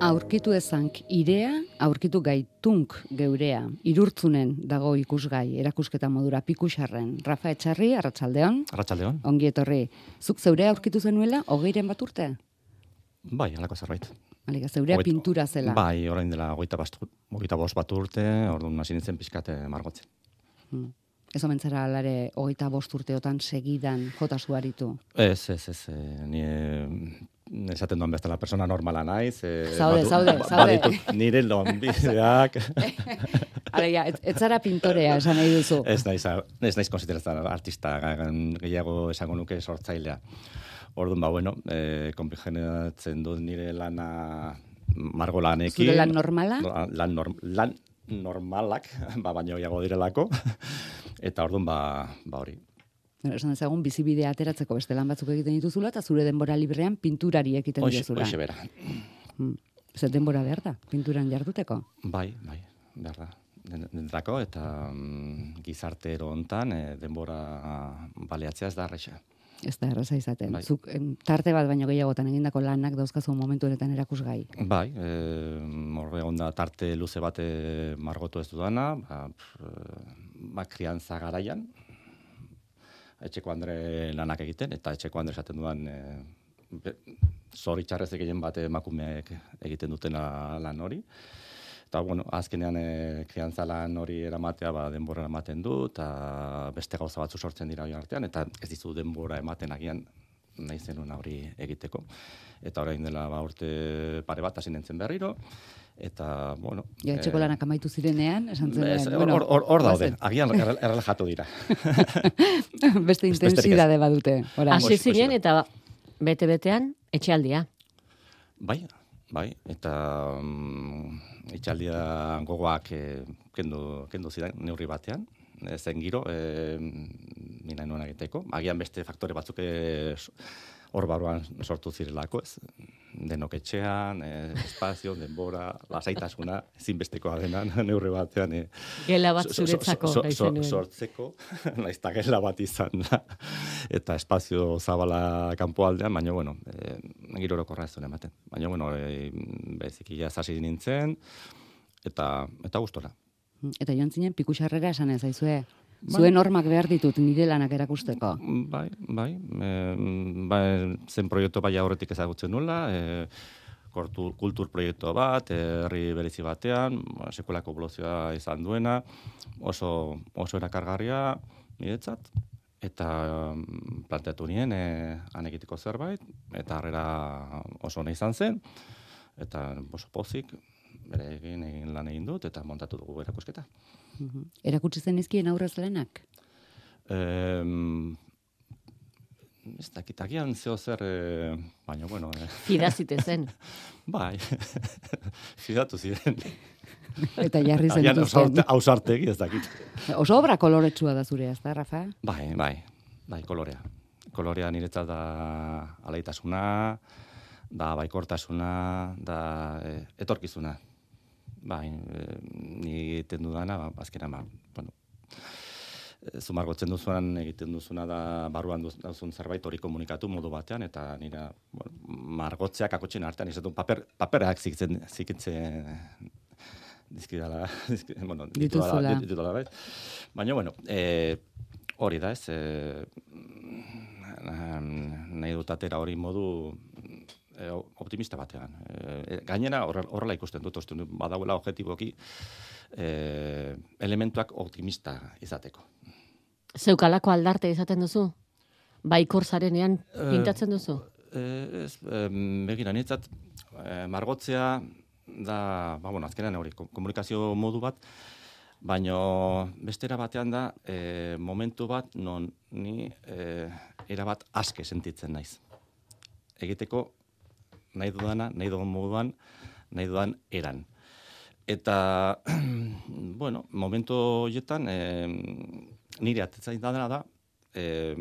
Aurkitu ezank irea, aurkitu gaitunk geurea. Irurtzunen dago ikusgai, erakusketa modura pikusarren. Rafa Etxarri, Arratsaldeon. Arratsaldeon. Ongi etorri. Zuk zeurea aurkitu zenuela, hogeiren bat urte? Bai, halako zerbait. Aliga, zeurea Hogeita- pintura zela. Bai, orain dela hogeita hogeita bost bat urte, orduan hasi nintzen pixkate margotzen. Hmm. Ez omen zara alare hogeita bost urteotan segidan jota zuaritu. Ez, ez, ez, eh, ni eh, esaten duan bezala persona normala naiz. eh, Zaude, badu- zaude, ba- zaude. baditut nire lonbideak. Alegia, ez, ez zara pintorea esan nahi duzu. ez naiz, ez naiz konsideratzen artista, gehiago esango nuke sortzailea. Orduan, ba, bueno, eh, konpigenatzen dut nire lana margo lanekin. Zure lan normala? No, Lan, norm, lan normalak, ba, baino gehiago direlako. Eta orduan, ba, ba hori. Esan dezagun, bizibidea ateratzeko beste lan batzuk egiten dituzula, eta zure denbora librean pinturari egiten Hoxe, dizula. hoxe bera. Hmm. Zer denbora behar da, pinturan jarduteko? Bai, bai, behar da. Den- Denetako eta mm, gizartero hontan eh, denbora baleatzea ez da arrexa. Ez da erraza izaten. Bai. Zuk tarte bat baino gehiagotan egindako lanak dauzkazu momentu honetan erakusgai. Bai, eh, horre onda tarte luze bat eh, margotu ez dudana, ba, pff, ba, kriantza garaian, etxeko andre lanak egiten, eta etxeko andre esaten dudan eh, be- zoritxarrez egiten bat emakumeek egiten dutena lan hori. Eta, bueno, azkenean e, kriantza lan hori eramatea ba, denbora ematen du, eta beste gauza batzu sortzen dira artean, eta ez dizu denbora ematen agian nahi zenuna hori egiteko. Eta orain dela ba, urte pare bat hasi nintzen berriro, eta, bueno... Ja, etxeko eh, lanak amaitu zirenean, esan zen. ez, Hor hor- hor- hor daude, agian errel- errelajatu dira. beste intensidade badute. Hasi ziren eta bete-betean etxealdia. Bai, bai, eta mm, itxaldia gogoak eh, kendu, kendu zidan neurri batean, e, zen giro, e, nina nuen egiteko. Agian beste faktore batzuk eh, s- hor barruan sortu zirelako, ez? Denok etxean, e, espazio, denbora, lasaitasuna, ezinbestekoa dena neurri batean. E, Gela bat so- so- zuretzako so- so- zenuen. sortzeko, naiz eta gela bat izan da, eta espazio zabala kanpoaldean, baina, bueno, e, giro orokorra ez duen ematen. Baina, bueno, e, bezik ia zasi nintzen, eta, eta gustora. Eta joan zinen pikusarrera esan ez aizue. Zuen normak behar ditut nire lanak erakusteko. Bai, bai, e, bai, zen proiektu bai aurretik ezagutzen nula, e, kortu, kultur proiektu bat, herri berezi batean, ba, sekulako evoluzioa izan duena, oso, oso erakargarria niretzat, eta mm, planteatu nien e, han egiteko zerbait, eta harrera oso ona izan zen, eta oso pozik, bere egin, egin lan egin dut, eta montatu dugu erakusketa. Mhm. Erakutsi zen izkien aurrez lanak? Em, ez dakit, agian zeo zer, e, baina, bueno, e, Fidazite zen. bai, fidatu ziren. Eta jarri zen Agian dituzten. ausarte- ausartegi ez dakit. Oso obra koloretsua da zurea, ez da, Rafa? Bai, bai, bai, kolorea. Kolorea niretzat da alaitasuna, da baikortasuna, da e, etorkizuna. Bai, e, ni egiten dudana, ba, azkenan, ba, bueno, e, zu margotzen duzuan egiten duzuna da barruan duz- duzun zerbait hori komunikatu modu batean, eta nira bueno, margotzeak akotxen artean, izatu paper, paperak zikitzen, zikitzen dizkidala, dizki, bueno, ditudala, dit- ditudala, bai. Baina, bueno, e, hori da, ez, e, nahi dut atera hori modu e, optimista batean. E, gainera horre- horrela ikusten dut, uste dut, badagoela objektiboki e, elementuak optimista izateko. Zeukalako aldarte izaten duzu? Baikor zarenean Eh, pintatzen duzu? E, ez, e, begira, niretzat, e, margotzea da, ba, bueno, azkenean hori, ko- komunikazio modu bat, baino bestera batean da e, momentu bat non ni e, erabat aske sentitzen naiz. Egiteko nahi dudana, nahi dudan moduan, nahi dudan eran. Eta, bueno, momentu horietan, e, nire atetzain dena da, e,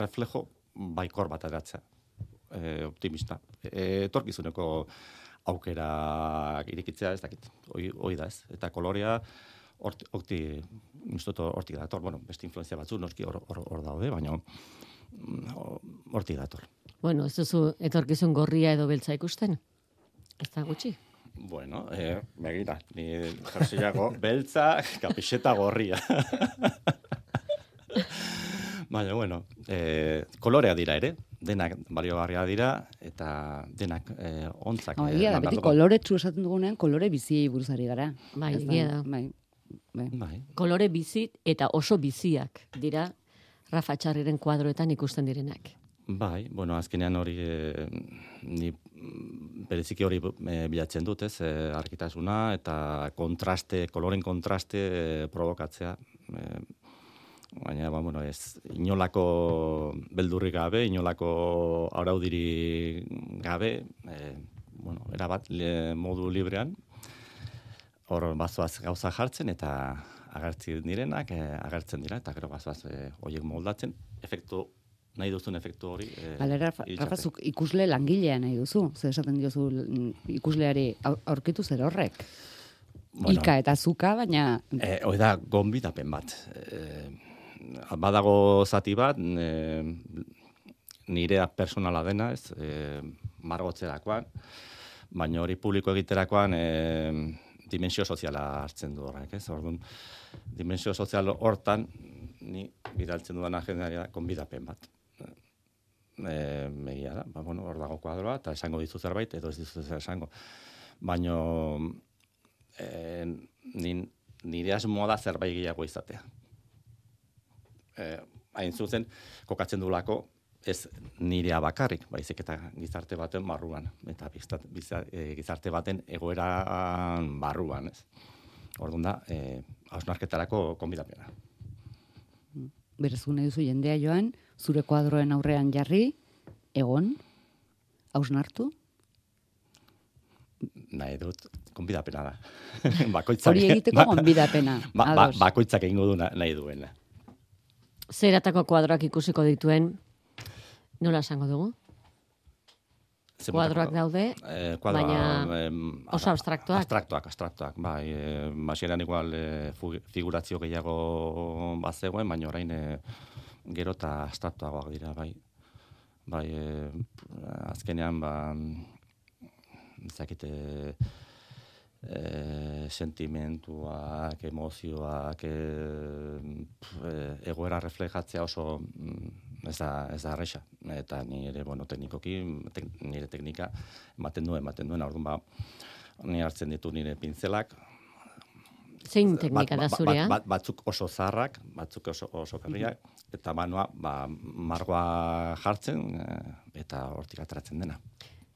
reflejo baikor bat eratzea, e, optimista. E, etorkizuneko aukera irikitzea ez dakit, hoi, hoi da ez. Eta kolorea horti, horti, hortik dator, bueno, beste influenzia batzu, noski hor, hor, hor daude, baina mm, hortik dator. Bueno, ez duzu etorkizun gorria edo beltza ikusten? Ez da gutxi. Bueno, eh, begira, ni jersiago beltza, kapixeta gorria. Baina, bueno, eh, kolorea dira ere, denak baliogarria dira, eta denak eh, ontzak. Oh, eh, egia da, eman beti kolore txu esaten dugunean, kolore biziei buruzari gara. Bai, egia da. Bai, bai. Bai, Kolore bizi eta oso biziak dira Rafa Txarriren kuadroetan ikusten direnak. Bai, bueno, azkenean hori, eh, ni bereziki hori eh, bilatzen dut, ez, eh, argitasuna eta kontraste, koloren kontraste eh, provokatzea. Eh, baina, ba, bueno, ez, inolako beldurri gabe, inolako araudiri gabe, eh, bueno, erabat le, modu librean, hor bazoaz gauza jartzen eta agertzen direnak, eh, agertzen dira, eta gero bazoaz eh, horiek moldatzen, efektu, nahi duzun efektu hori. Eh, Bale, Rafa, iritsaten. Rafa, zuk ikusle langilea nahi duzu. Zer esaten diozu mm, ikusleari au- aurkitu zer horrek. Ika eta zuka, baina Eh, hoi da, gonbidapen bat. Eh, badago zati bat, eh, nirea personala dena, ez, eh, margotzerakoan, baina hori publiko egiterakoan eh, dimensio soziala hartzen du horrek, ez? Orduan, dimensio sozial hortan, ni bidaltzen dudan agendari da, gonbidapen bat. E, megia da, ba, bueno, hor dago kuadroa, eta esango dizu zerbait, edo ez dizu zer esango. Baina, e, nin, nire asmoa da zerbait gehiago izatea. E, hain zuzen, kokatzen dulako, ez nirea bakarrik, baizik eta gizarte baten barruan, eta biztat, biza, e, gizarte baten egoeran barruan, ez. Orduan da, e, hausnarketarako konbidapena. Berezu nahi duzu jendea joan, zure kuadroen aurrean jarri, egon, hausnartu, Nahi dut, konbidapena da. bakoitzak, hori egiteko ba, ba, ados. bakoitzak egingo du na- nahi duena. Zeratako kuadroak ikusiko dituen, nola esango dugu? Kuadroak daude, Eh, kuadroa, baina em, oso abstraktuak. Abstraktuak, abstraktuak, bai. E, Masieran igual e, figurazio gehiago bazegoen, baina orain e, gero eta abstraktuagoak dira, bai. Bai, e, azkenean, ba, ezakite, e, sentimentuak, emozioak, e, pf, e, egoera reflejatzea oso mm, ez da, ez da arresa. Eta ni ere, bueno, teknikoki, tek, nire teknika ematen duen, ematen duen, orduan ba, ni hartzen ditu nire pintzelak, zein teknika da bat, zurea? bat, batzuk oso zarrak, batzuk oso, oso berriak, eta banoa, ba, margoa jartzen, eh, eta hortik ateratzen dena.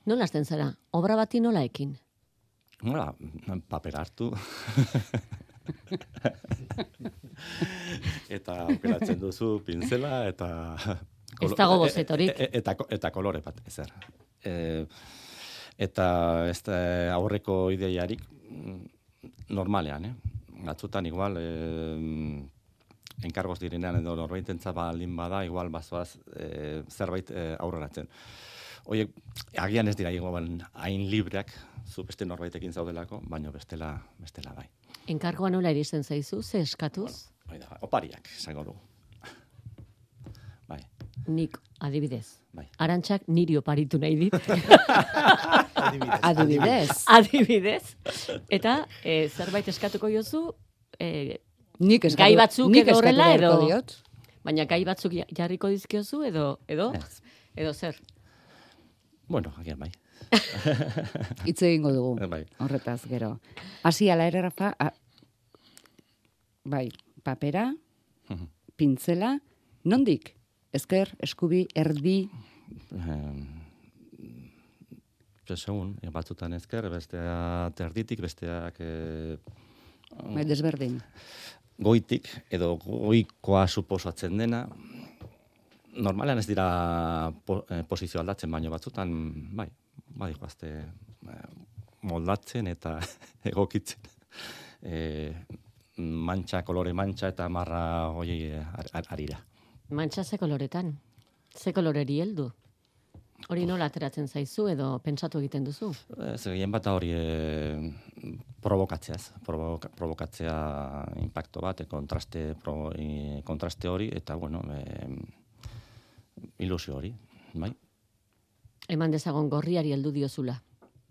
Nola azten zara? Obra bati nola ekin? Nola, paper hartu. eta aukeratzen duzu pinzela eta Ez dago bozetorik. e- e- eta, eta kolore bat ezer. E, eta ez da aurreko ideiarik mm, normalean, eh? Batzutan igual eh, enkargoz direnean edo norbaitentza baldin bada, igual bazoaz eh, zerbait eh, aurreratzen. Oiek, agian ez dira igual hain libreak, zu beste norbaitekin zaudelako, baino bestela, bestela bai. Enkargoa nola iristen zaizu, ze eskatuz? Bai da, opariak, esango dugu. Nik, adibidez. bai. Arantxak niri oparitu nahi dit. Adibidez. Adibidez. adibidez. Eta e, zerbait eskatuko jozu, e, Nik eskatu, Gai batzuk nik edo horrela, edo- diot. baina gai batzuk ja- jarriko dizkiozu, edo, edo, edo zer. Bueno, agian bai. Hitz egingo dugu. Eh, bai. Horretaz gero. Hasi ala ere Rafa, a, bai, papera, pintzela, nondik? Ezker, eskubi, erdi, Eh, segun, batzutan ezker, bestea terditik, besteak eh, bai, desberdin. goitik, edo goikoa suposatzen dena. Normalean ez dira po, eh, posizio aldatzen, baino batzutan, bai, bai, joazte eh, moldatzen eta egokitzen. Eh, mantxa, kolore mantxa eta marra hoiei eh, ar- ar-. Mantxa ze koloretan? Ze koloreri heldu? Hori nola ateratzen zaizu edo pentsatu egiten duzu? Ez, gehien bat hori e, provokatzeaz, provoka, provokatzea impacto bat, e, kontraste, pro, e, kontraste hori, eta, bueno, e, ilusio hori, bai? Eman dezagon gorriari heldu diozula.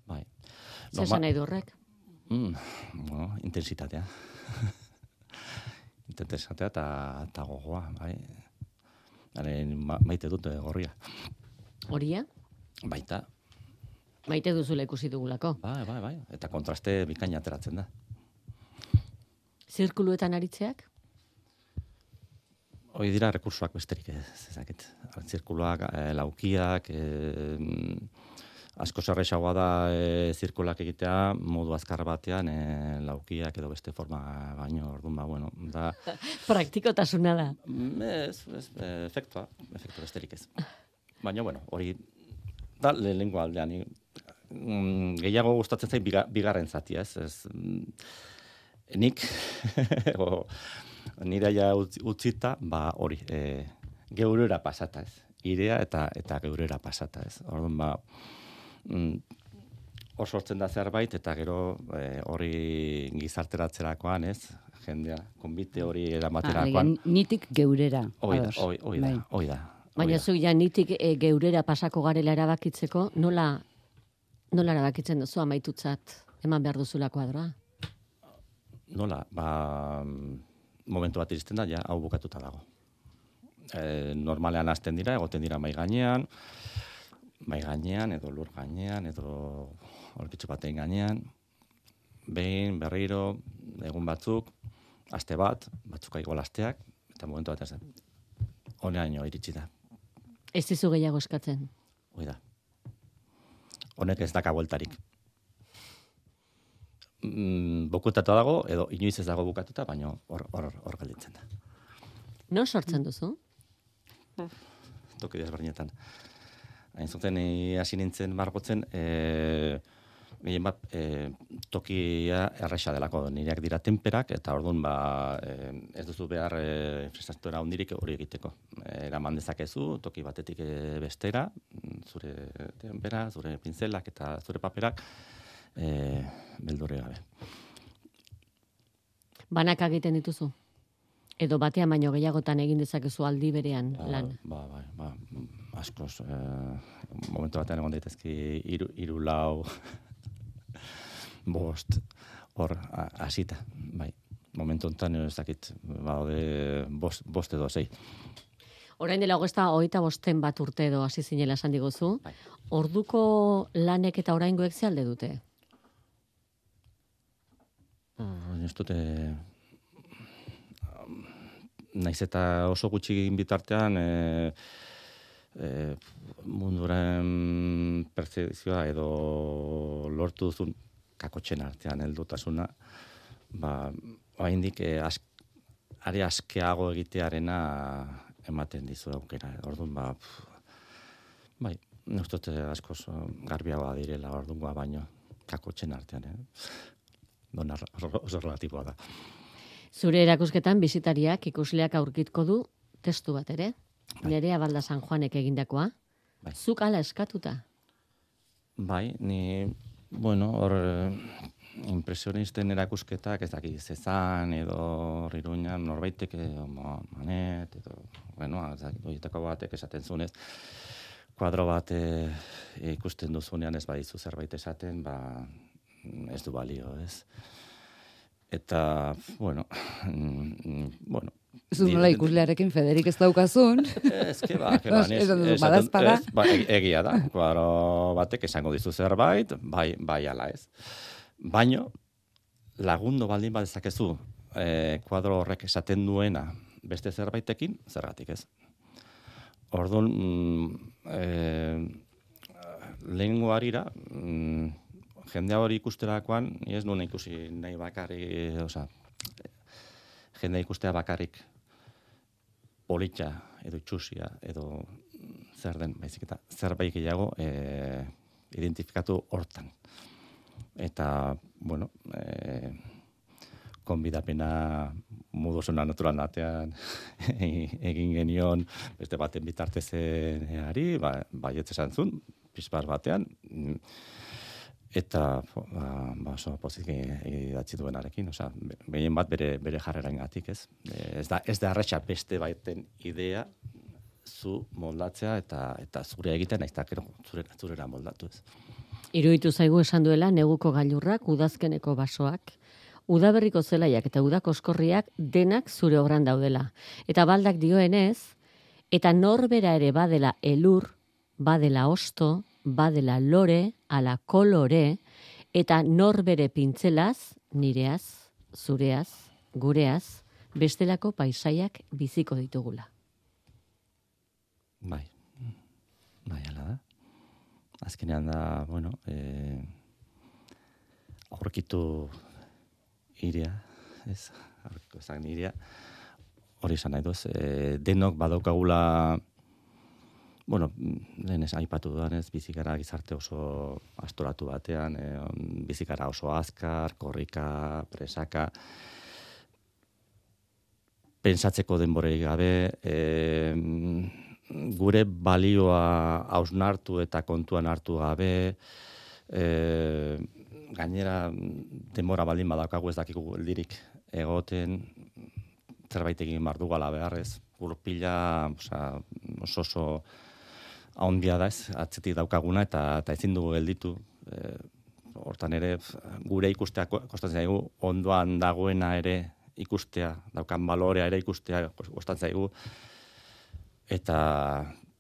bai. Zer esan nahi du horrek? Mm, bueno, intensitatea. intensitatea eta gogoa, bai. Haren, ma, maite dut eh, gorria. Horia? Baita, Maite duzula ikusi dugulako. bai, bai, bai. Eta kontraste bikaina ateratzen da. Zirkuluetan aritzeak? Hoi dira rekursoak besterik ez, ezakit. Zirkuloak, eh, laukiak, eh, asko sarrexagoa da eh, zirkulak egitea modu azkar batean eh, laukiak edo beste forma baino orduan ba bueno da Praktikotasuna da. mm, ez, ez efektua efektu besterik ez. Baina bueno hori da lehenengo aldean. Ni, mm, gehiago gustatzen zait biga, bigarren zatia ez, ez mm, nik o, nire ja utzi- utzita ba hori e, geurera pasata ez? Irea eta eta geurera pasata ez? Orduan ba hor sortzen da zerbait eta gero eh, hori gizarteratzerakoan, ez? Jendea, konbite hori Ah, eramaterakoan. nitik geurera. Hoi da, ados. hoi, hoi da, Bai. hoi da. Baina zu ja nitik e, geurera pasako garela erabakitzeko, nola nola erabakitzen duzu amaitutzat eman behar duzula kuadroa? Nola, ba, mm, momentu bat iristen da, ja, hau bukatuta dago. E, normalean hasten dira, egoten dira mai gainean, mai gainean, edo lur gainean, edo horkitzu batein gainean, behin, berriro, egun batzuk, aste bat, batzuk igual asteak, eta momentu bat ez da. Honeaino iritsi da, Ez dizu gehiago eskatzen. hoi da. Honek ez daka bueltarik. Mm, bukutatu dago, edo inoiz ez dago bukatuta, baina hor, hor, hor gelditzen da. Non sortzen duzu? toki desberdinetan. Hain zuten, ni hasi nintzen margotzen, e, gehien bat, e, tokia erresa delako, nireak dira temperak, eta orduan, ba, e, ez duzu behar e, infrastruktura hundirik hori egiteko. E, eraman dezakezu, toki batetik e, bestera, zure tempera, zure pintzelak eta zure paperak, e, beldurri gabe. Banak egiten dituzu? Edo batean baino gehiagotan egin dezakezu aldi berean lan. Ba, ba, ba, askoz, e, momentu batean egon daitezki iru, iru lau, bost, hor, hasita, bai. Momentu honetan ez dakit, baude bost, bost edo zei. Orain dela hogeita hogeita bosten bat urte edo hasi zinela esan diguzu. Bai. Orduko lanek eta oraingoek ze alde dute? Baina ez dute, um, naiz eta oso gutxi bitartean, e, e, munduren pertzepzioa edo lortu duzun kakotxen artean heldutasuna, ba, oraindik e, ask, are askeago egitearena ematen dizu aukera. Orduan, ba, pff, bai, uste dut askoz eh, garbiagoa direla orduan baino kakotxen artean, eh? Dona oso relatiboa da. Zure erakusketan bisitariak ikusleak aurkitko du testu bat ere. Nerea Balda San Juanek egindakoa. Bai. Zuk ala eskatuta. Bai, ni, bueno, hor eh, impresionisten erakusketak ez dakit zezan edo riruñan norbaitek edo ma- manet edo, bueno, ez dakit, batek esaten zunez, kuadro bat eh, ikusten duzunean ez badizu zerbait esaten, ba, ez du balio, ez? Eta, bueno, mm, bueno, Zu nola ikuslearekin Federik ez daukazun. Ez ba, que ba, ni- esaten- badaezpada. ez, ba, e- egia da, kuadro batek esango dizu zerbait, bai, bai ala ez. Baino, lagundu baldin badezakezu, eh, kuadro horrek esaten duena beste zerbaitekin, zergatik ez. Orduan, mm, eh, lehengo harira, mm, jendea hori ikusterakoan, ni ez nuen ikusi nahi bakarrik, osea, jendea ikustea bakarrik politxa edo itxusia edo zer den, baizik eta zerbait gehiago e, identifikatu hortan. Eta, bueno, e, konbidapena modu oso natural batean egin genion beste baten bitartezenari, ba, baietz esan zuen, pizpar batean, eta ba, ba oso pozik idatzi duenarekin, osea, behien bat bere bere jarrerengatik, ez? Ez da ez da arretxa beste baiten idea zu moldatzea eta eta zure egiten naiz gero zure zurera moldatu, ez? Iruditu zaigu esan duela neguko gailurrak, udazkeneko basoak, udaberriko zelaiak eta udako oskorriak denak zure obran daudela. Eta baldak dioenez, eta norbera ere badela elur, badela osto, badela lore, ala kolore, eta norbere pintzelaz, nireaz, zureaz, gureaz, bestelako paisaiak biziko ditugula. Bai. Bai, ala da. Azkenean da, bueno, eh, aurkitu iria, ez, aurkitu ezak iria, hori esan nahi duz, eh, denok badaukagula, bueno, lehen ez aipatu dudan ez, bizikara gizarte oso astoratu batean, eh, bizikara oso azkar, korrika, presaka, pensatzeko denborei gabe, eh, gure balioa hausnartu eta kontuan hartu gabe, e, gainera denbora baldin badaukagu ez dakigu geldirik egoten, zerbait egin behar dugala beharrez, gurpila, oza, oso oso ahondia da ez, atzetik daukaguna eta, eta ezin dugu gelditu. E, hortan ere, gure ikustea kostatzen zaigu, ondoan dagoena ere ikustea, daukan balorea ere ikustea kostatzen zaigu, eta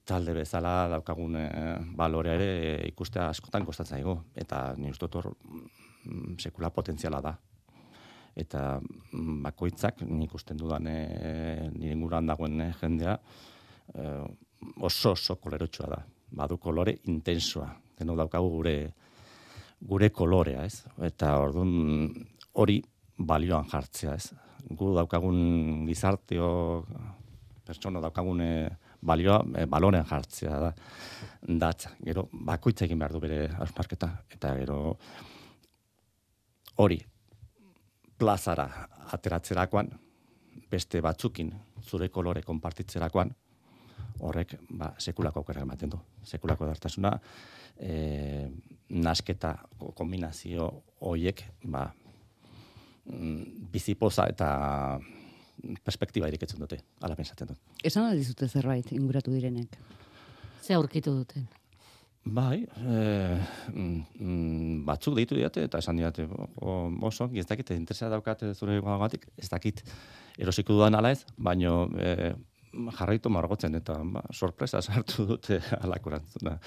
talde bezala daukagun e, balorea ere e, ikustea askotan kostatzen zaigu. Eta ni uste hor mm, sekula potentziala da. Eta mm, bakoitzak ni ikusten dudan e, nire dagoen jendea e, oso oso kolerotsua da badu kolore intensoa deno daukagu gure gure kolorea, ez? Eta ordun hori balioan jartzea, ez? Gu daukagun gizarteo pertsona daukagun e, balioa e, baloren jartzea da datza. Gero bakoitza egin behar du bere ausmarketa eta gero hori plazara ateratzerakoan beste batzukin zure kolore konpartitzerakoan horrek ba, sekulako aukera ematen du. Sekulako dartasuna e, nasketa kombinazio hoiek ba, mm, bizipoza eta perspektiba ireketzen dute, ala pensatzen dut. Esan aldizute zerbait inguratu direnek. Ze aurkitu duten? Bai, e, mm, batzuk deitu diate eta esan diate oso, ez dakit, interesa daukat zure gatik, ez dakit erosiko dudan ala ez, baino e, jarraitu margotzen eta ba, sorpresa sartu dute alakorantzuna.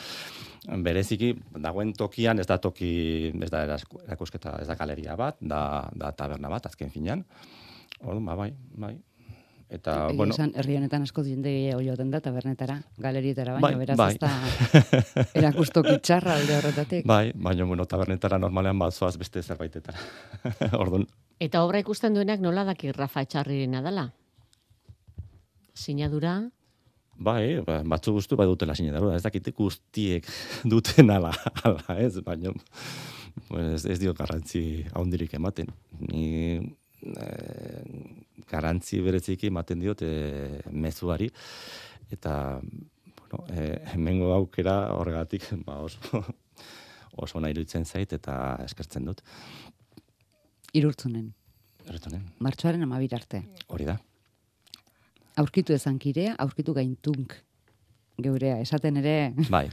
Bereziki, dagoen tokian, ez da toki, ez da erakusketa, ez da galeria bat, da, da taberna bat, azken finean. Orduan, ba, bai, bai. Eta, Egia bueno... Esan, herri honetan asko jende gehiago joaten da, tabernetara, galerietara, baina Bai, beraz bai. ez da erakustoki txarra alde horretatik. Bai, baina, bueno, tabernetara normalean bat zoaz beste zerbaitetara. Orduan, Eta obra ikusten duenak nola daki Rafa Etxarrirena dela? Sinadura, bai, ba, batzu guztu bai dutela sinadura, ez dakit guztiek duten ala, ala ez, baina ez, ez dio garrantzi haundirik ematen. Ni eh, garantzi bereziki ematen diot eh, mezuari, eta bueno, eh, hemengo aukera horregatik ba, oso, oso nahi iruditzen zait eta eskertzen dut. Irurtzunen, Erretonen, martxoaren amabir arte. hori da. Aurkitu ezankirea, aurkitu gaintunk geurea. Esaten ere, Bai,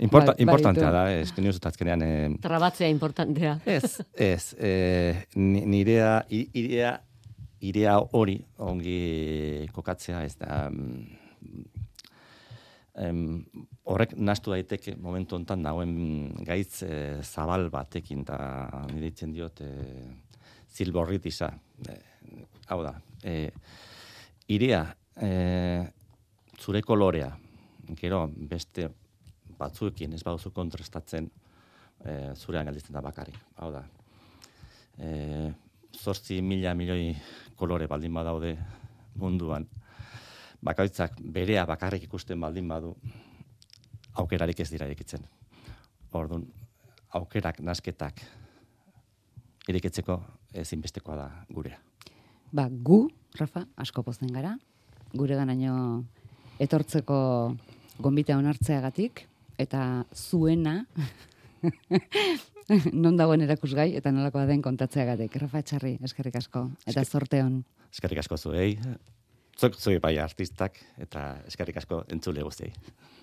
Importa, Bai, importantea da, esken nioz azkenean, eh, trabatzea importantea. Ez, ez. E, nirea, irea, irea hori ongi kokatzea, ez da... mm, Em, horrek nastu daiteke momentu hontan dagoen gaitz e, zabal batekin da niditzen diot e, zilborritisa. E, hau da, e, irea, e, zure kolorea, gero beste batzuekin ez baduzu kontrastatzen, e, zurean gelditzen da bakarrik. Hau da, e, zortzi mila milioi kolore baldin badaude munduan, bakoitzak berea bakarrik ikusten baldin badu, aukerarik ez dira irekitzen. Orduan, aukerak, nasketak, irekitzeko ezinbestekoa da gurea. ba, gu, Rafa, asko pozen gara, gure ganaino etortzeko gombita onartzeagatik, eta zuena, non dagoen erakusgai, eta nolakoa den kontatzeagatik. Rafa Etxarri, eskerrik asko, eta zorte hon. Eskerrik asko zuei, zuk zuei bai artistak, eta eskerrik asko entzule guztiei.